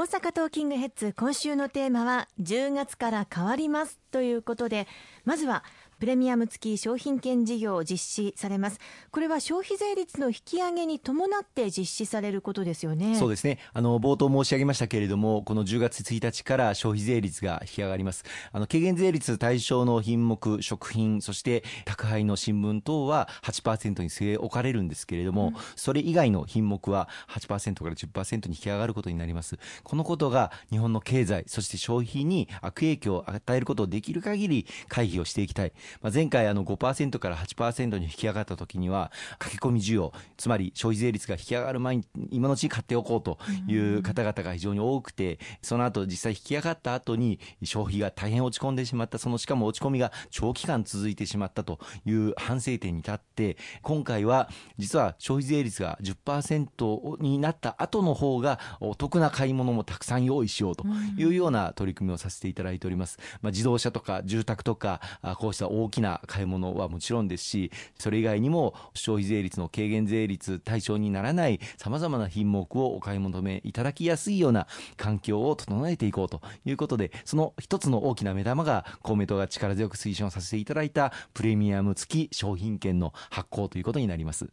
大阪トーキングヘッズ今週のテーマは10月から変わりますということでまずはプレミアム付き商品券事業を実施されます。これは消費税率の引き上げに伴って実施されることですよね。そうですね。あの冒頭申し上げましたけれどもこの10月1日から消費税率が引き上がります。あの軽減税率対象の品目食品そして宅配の新聞等は8%に据え置かれるんですけれども、うん、それ以外の品目は8%から10%に引き上がることになります。このことが日本の経済そして消費に悪影響を与えることをできる限り回避をしていきたいまあ、前回あの5%から8%に引き上がった時には駆け込み需要つまり消費税率が引き上がる前に今のうちに買っておこうという方々が非常に多くてその後実際引き上がった後に消費が大変落ち込んでしまったそのしかも落ち込みが長期間続いてしまったという反省点に立って今回は実は消費税率が10%になった後の方がお得な買い物もたくさん用意しようというような取り組みをさせていただいております。まあ、自動車とか住宅とかこうした大きな買い物はもちろんですしそれ以外にも消費税率の軽減税率対象にならないさまざまな品目をお買い求めいただきやすいような環境を整えていこうということでその一つの大きな目玉が公明党が力強く推奨させていただいたプレミアム付き商品券の発行ということになります。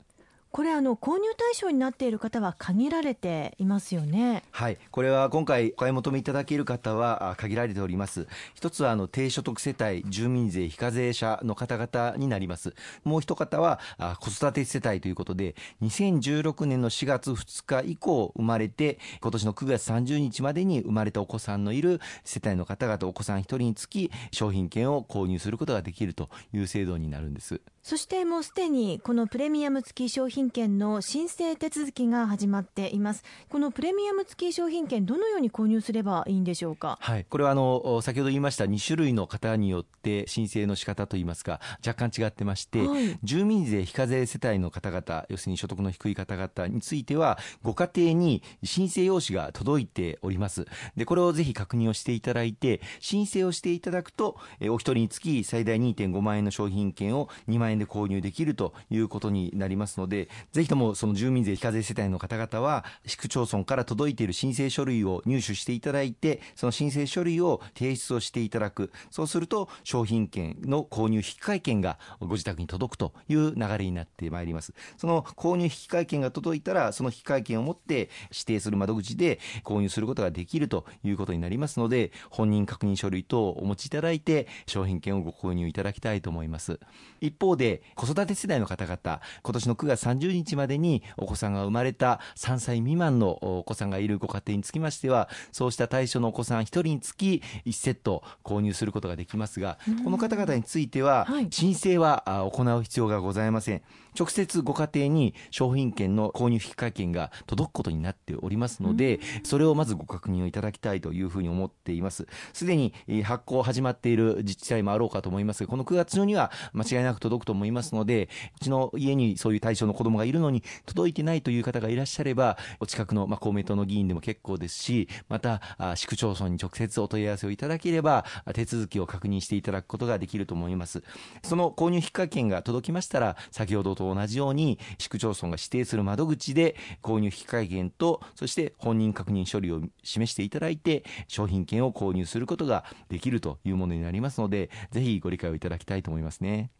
これあの購入対象になっている方は限られていますよね。はい。これは今回お買い求めいただける方は限られております。一つはあの低所得世帯住民税非課税者の方々になります。もう一方は子育て世帯ということで2016年の4月2日以降生まれて今年の9月30日までに生まれたお子さんのいる世帯の方々お子さん1人につき商品券を購入することができるという制度になるんです。そしてもうすでにこのプレミアム付き商品券の申請手続きが始まっています。このプレミアム付き商品券どのように購入すればいいんでしょうか？はい。これはあの先ほど言いました2種類の方によって申請の仕方といいますか若干違ってまして、はい、住民税非課税世帯の方々要するに所得の低い方々についてはご家庭に申請用紙が届いております。でこれをぜひ確認をしていただいて申請をしていただくとお一人につき最大2.5万円の商品券を2万円で購入できるということになりますので、ぜひともその住民税非課税世帯の方々は、市区町村から届いている申請書類を入手していただいて、その申請書類を提出をしていただく。そうすると、商品券の購入引換券がご自宅に届くという流れになってまいります。その購入引換券が届いたら、その引換券を持って指定する窓口で購入することができるということになりますので、本人確認書類等をお持ちいただいて、商品券をご購入いただきたいと思います。一方で、子育て世代の方々、今年の9月30日までにお子さんが生まれた3歳未満のお子さんがいるご家庭につきましては、そうした対象のお子さん1人につき1セット購入することができますが、この方々については、申請は行う必要がございません。直接ご家庭に商品券の購入引換券が届くことになっておりますので、それをまずご確認をいただきたいというふうに思っています。すでに発行始まっている自治体もあろうかと思いますが、この9月中には間違いなく届くと思いますので、うちの家にそういう対象の子供がいるのに届いてないという方がいらっしゃれば、お近くの、まあ、公明党の議員でも結構ですし、また、市区町村に直接お問い合わせをいただければ、手続きを確認していただくことができると思います。その購入引換券が届きましたら、先ほどと同じように市区町村が指定する窓口で購入引換券とそして本人確認書類を示していただいて商品券を購入することができるというものになりますのでぜひご理解をいただきたいと思いますね。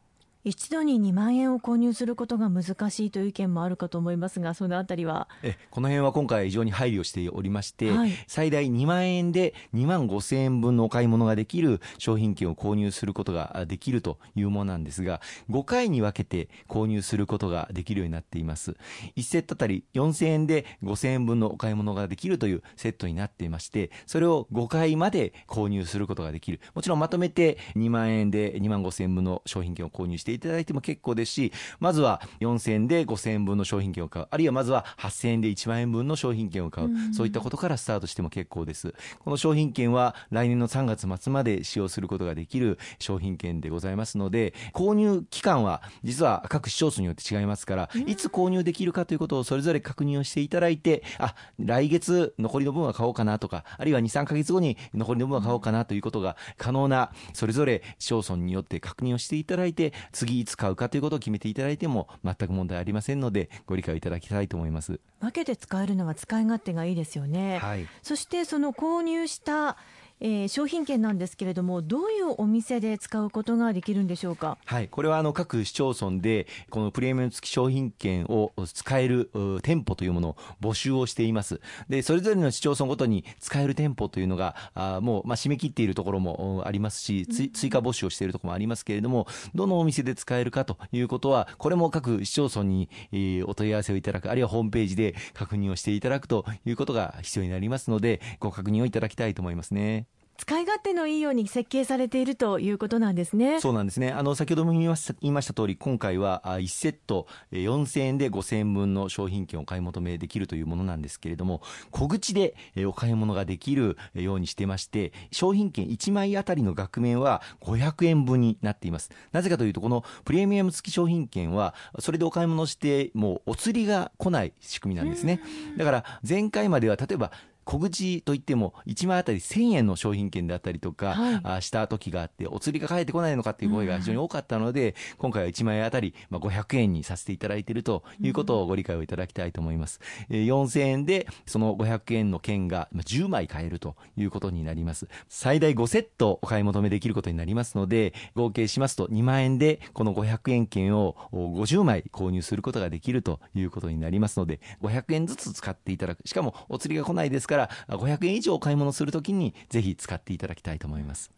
一度に2万円を購入することが難しいという意見もあるかと思いますが、そのあたりは？えこの辺は今回、非常に配慮しておりまして、はい、最大2万円で2万5千円分のお買い物ができる商品券を購入することができるというものなんですが、5回に分けて購入することができるようになっています。1セットあたり4千円で5千円分のお買い物ができるというセットになっていまして、それを5回まで購入することができる。もちろんまとめて2万円で2万5千円分の商品券を購入していただいても結構ですし、まずは4000円で5000円分の商品券を買う、あるいはまずは8000円で1万円分の商品券を買う、そういったことからスタートしても結構です。この商品券は来年の3月末まで使用することができる商品券でございますので、購入期間は実は各市町村によって違いますから、いつ購入できるかということをそれぞれ確認をしていただいて、あ、来月残りの分は買おうかなとか、あるいは2、3ヶ月後に残りの分は買おうかなということが可能な、それぞれ市町村によって確認をしていただいて、次いつ買うかということを決めていただいても全く問題ありませんのでご理解いただきたいと思います。分けて使えるのは使い勝手がいいですよね、はい、そしてその購入したえー、商品券なんですけれども、どういうお店で使うことができるんでしょうか？はい、これはあの各市町村で、このプレミアム付き商品券を使える店舗というものを募集をしています。で、それぞれの市町村ごとに使える店舗というのが、あもう、まあ、締め切っているところもありますし、追加募集をしているところもありますけれども、どのお店で使えるかということは、これも各市町村に、えー、お問い合わせをいただく、あるいはホームページで確認をしていただくということが必要になりますので、ご確認をいただきたいと思いますね。使い勝手のいいように設計されているということなんですね。そうなんですね。あの、先ほども言いました言いました通り、今回は1セット4000円で5000円分の商品券を買い求めできるというものなんですけれども、小口でお買い物ができるようにしてまして、商品券1枚あたりの額面は500円分になっています。なぜかというと、このプレミアム付き商品券は、それでお買い物して、もうお釣りが来ない仕組みなんですね。だから、前回までは例えば、小口といっても1枚あたり1000円の商品券であったりとか、はい、した時があってお釣りが返ってこないのかっていう声が非常に多かったので、うん、今回は1枚あたり500円にさせていただいているということをご理解をいただきたいと思います。うん、4000円でその500円の券が10枚買えるということになります。最大5セットお買い求めできることになりますので、合計しますと2万円でこの500円券を50枚購入することができるということになりますので、500円ずつ使っていただく。しかもお釣りが来ないですからから500円以上お買い物するときにぜひ使っていただきたいと思います。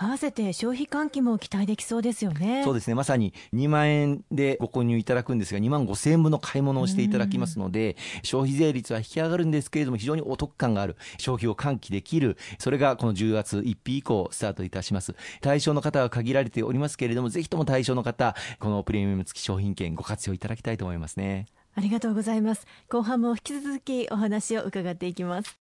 合わせて消費喚起も期待できそうですよね。そうですね。まさに2万円でご購入いただくんですが、2万5千円分の買い物をしていただきますので、消費税率は引き上がるんですけれども、非常にお得感がある、消費を喚起できる、それがこの10月1日以降スタートいたします。対象の方は限られておりますけれども、ぜひとも対象の方、このプレミアム付き商品券ご活用いただきたいと思いますね。ありがとうございます。後半も引き続きお話を伺っていきます。